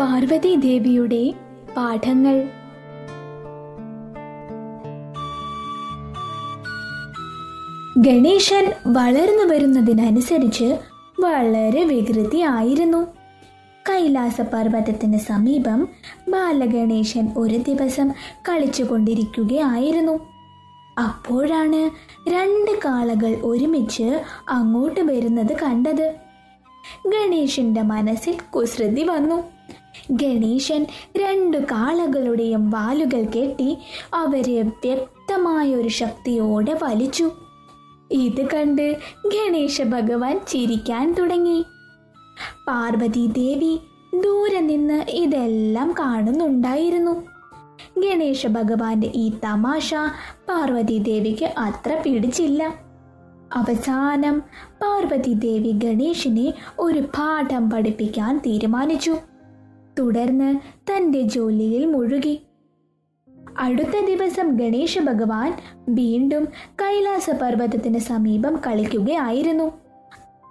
പാർവതി ദേവിയുടെ പാഠങ്ങൾ. ഗണേശൻ വളർന്നു വരുന്നതിനനുസരിച്ച് വളരെ വികൃതിയായിരുന്നു. കൈലാസ പർവതത്തിന് സമീപം ബാലഗണേശൻ ഒരു ദിവസം കളിച്ചുകൊണ്ടിരിക്കുകയായിരുന്നു. അപ്പോഴാണ് രണ്ട് കാളകൾ ഒരുമിച്ച് അങ്ങോട്ട് വരുന്നത് കണ്ടത്. ഗണേശന്റെ മനസ്സിൽ കുസൃതി വന്നു. ഗണേശൻ രണ്ടു കാളകളുടെയും വാലുകൾ കെട്ടി അവരെ വ്യക്തമായ ഒരു ശക്തിയോടെ വലിച്ചു. ഇത് കണ്ട് ഗണേശ ഭഗവാൻ ചിരിക്കാൻ തുടങ്ങി. പാർവതി ദേവി ദൂരെ നിന്ന് ഇതെല്ലാം കാണുന്നുണ്ടായിരുന്നു. ഗണേശ ഭഗവാന്റെ ഈ തമാശ പാർവതി ദേവിക്ക് അത്ര പിടിച്ചില്ല. അവസാനം പാർവതി ദേവി ഗണേശിനെ ഒരു പാഠം പഠിപ്പിക്കാൻ തീരുമാനിച്ചു. തുടർന്ന് തന്റെ ജോലിയിൽ മുഴുകി. അടുത്ത ദിവസം ഗണേശ ഭഗവാൻ വീണ്ടും കൈലാസ പർവതത്തിന് സമീപം കളിക്കുകയായിരുന്നു.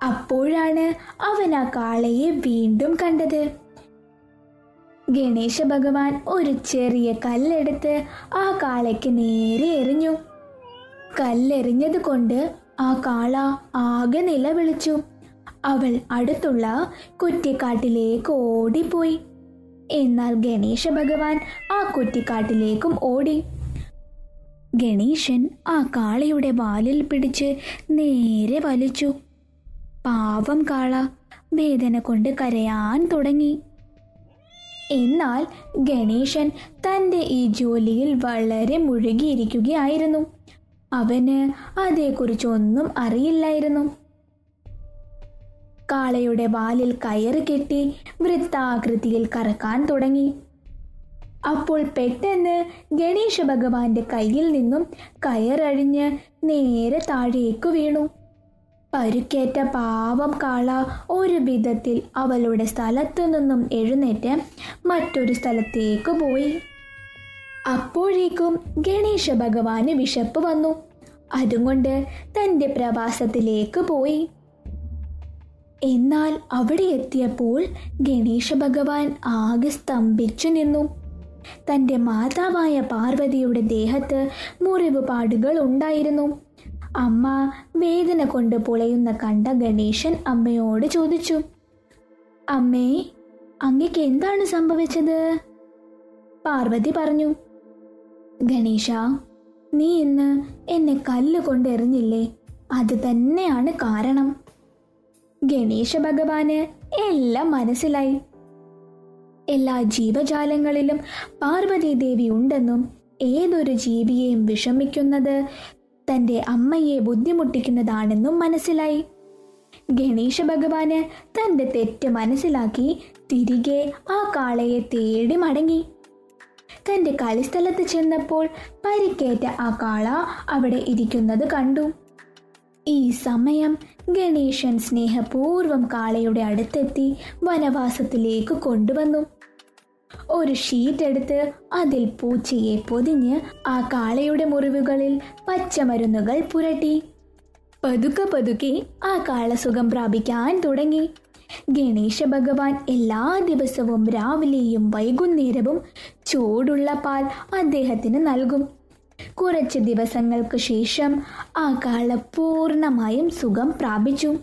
അപ്പോഴാണ് അവൻ ആ കാളയെ വീണ്ടും കണ്ടത്. ഗണേശ ഭഗവാൻ ഒരു ചെറിയ കല്ലെടുത്ത് ആ കാളയ്ക്ക് നേരെ എറിഞ്ഞു. കല്ലെറിഞ്ഞത് കൊണ്ട് ആ കാള ആകെ നിലവിളിച്ചു. അവൾ അടുത്തുള്ള കുറ്റിക്കാട്ടിലേക്ക് ഓടിപ്പോയി. എന്നാൽ ഗണേശ ഭഗവാൻ ആ കുറ്റിക്കാട്ടിലേക്കും ഓടി. ഗണേശൻ ആ കാളയുടെ വാലിൽ പിടിച്ച് നേരെ വലിച്ചു. പാവം കാള വേദന കൊണ്ട് കരയാൻ തുടങ്ങി. എന്നാൽ ഗണേശൻ തന്റെ ഈ ജോലിയിൽ വളരെ മുഴുകിയിരിക്കുകയായിരുന്നു. അവന് അതേക്കുറിച്ചൊന്നും അറിയില്ലായിരുന്നു. കാളയുടെ വാലിൽ കയറ് കെട്ടി വൃത്താകൃതിയിൽ കറക്കാൻ തുടങ്ങി. അപ്പോൾ പെട്ടെന്ന് ഗണേശ ഭഗവാന്റെ കയ്യിൽ നിന്നും കയറഴിഞ്ഞ് നേരെ താഴേക്ക് വീണു. പരുക്കേറ്റ പാവം കാള ഒരു വിധത്തിൽ അവളുടെ സ്ഥലത്തു നിന്നും എഴുന്നേറ്റ് മറ്റൊരു സ്ഥലത്തേക്ക് പോയി. അപ്പോഴേക്കും ഗണേശ ഭഗവാന് വിശപ്പ് വന്നു. അതുകൊണ്ട് തന്റെ പ്രവാസത്തിലേക്ക് പോയി. എന്നാൽ അവിടെ എത്തിയപ്പോൾ ഗണേശ ഭഗവാൻ ആകെ സ്തംഭിച്ചു നിന്നു. തന്റെ മാതാവായ പാർവതിയുടെ ദേഹത്ത് മുറിവ് പാടുകൾ ഉണ്ടായിരുന്നു. അമ്മ വേദന കൊണ്ട് പൊളയുന്ന കണ്ട ഗണേശൻ അമ്മയോട് ചോദിച്ചു അമ്മേ അങ്ങക്ക് എന്താണ് സംഭവിച്ചത്? പാർവതി പറഞ്ഞു ഗണേശ നീ ഇന്ന് എന്നെ കല്ല് കൊണ്ട് എറിഞ്ഞില്ലേ? അത് തന്നെയാണ് കാരണം. ഗണേശ ഭഗവാന് എല്ലാം മനസ്സിലായി. എല്ലാ ജീവജാലങ്ങളിലും പാർവതി ദേവി ഉണ്ടെന്നും ഏതൊരു ജീവിയെയും വിഷമിക്കുന്നത് തന്റെ അമ്മയെ ബുദ്ധിമുട്ടിക്കുന്നതാണെന്നും മനസ്സിലായി. ഗണേശ ഭഗവാന് തന്റെ തെറ്റ് മനസ്സിലാക്കി തിരികെ ആ കാളയെ തേടി മടങ്ങി. തന്റെ കളിസ്ഥലത്ത് ചെന്നപ്പോൾ പരിക്കേറ്റ ആ കാള അവിടെ ഇരിക്കുന്നത് കണ്ടു. ഈ സമയം ഗണേശൻ സ്നേഹപൂർവം കാളയുടെ അടുത്തെത്തി വനവാസത്തിലേക്ക് കൊണ്ടുവന്നു. ഒരു ഷീറ്റ് എടുത്ത് അതിൽ പൂച്ചയെ പൊതിഞ്ഞ് ആ കാളയുടെ മുറിവുകളിൽ പച്ചമരുന്നുകൾ പുരട്ടി. പതുക്കെ പതുക്കെ ആ കാള സുഖം പ്രാപിക്കാൻ തുടങ്ങി. ഗണേശ ഭഗവാൻ എല്ലാ ദിവസവും രാവിലെയും വൈകുന്നേരവും ചൂടുള്ള പാൽ അദ്ദേഹത്തിന് നൽകും. കുറച്ച് ദിവസങ്ങൾക്ക് ശേഷം ആ കാള പൂർണമായും സുഖം പ്രാപിച്ചു.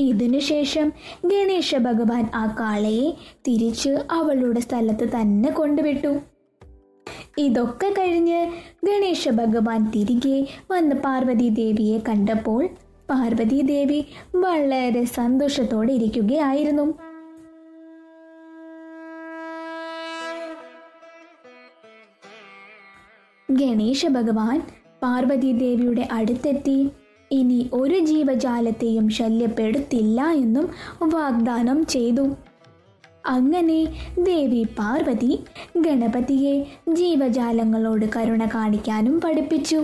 ഇതിനുശേഷം ഗണേശ ഭഗവാൻ ആ കാളയെ തിരിച്ച് അവളുടെ സ്ഥലത്ത് തന്നെ കൊണ്ടുവിട്ടു. ഇതൊക്കെ കഴിഞ്ഞ് ഗണേശ ഭഗവാൻ തിരികെ വന്ന് പാർവതി ദേവിയെ കണ്ടപ്പോൾ പാർവതി ദേവി വളരെ സന്തോഷത്തോടെ ഇരിക്കുകയായിരുന്നു. ഗണേശ ഭഗവാൻ പാർവതി ദേവിയുടെ അടുത്തെത്തി. ഇനി ഒരു ജീവജാലത്തെയും ശല്യപ്പെടുത്തില്ല എന്നും വാഗ്ദാനം ചെയ്തു. അങ്ങനെ ദേവി പാർവതി ഗണപതിയെ ജീവജാലങ്ങളോട് കരുണ കാണിക്കാനും പഠിപ്പിച്ചു.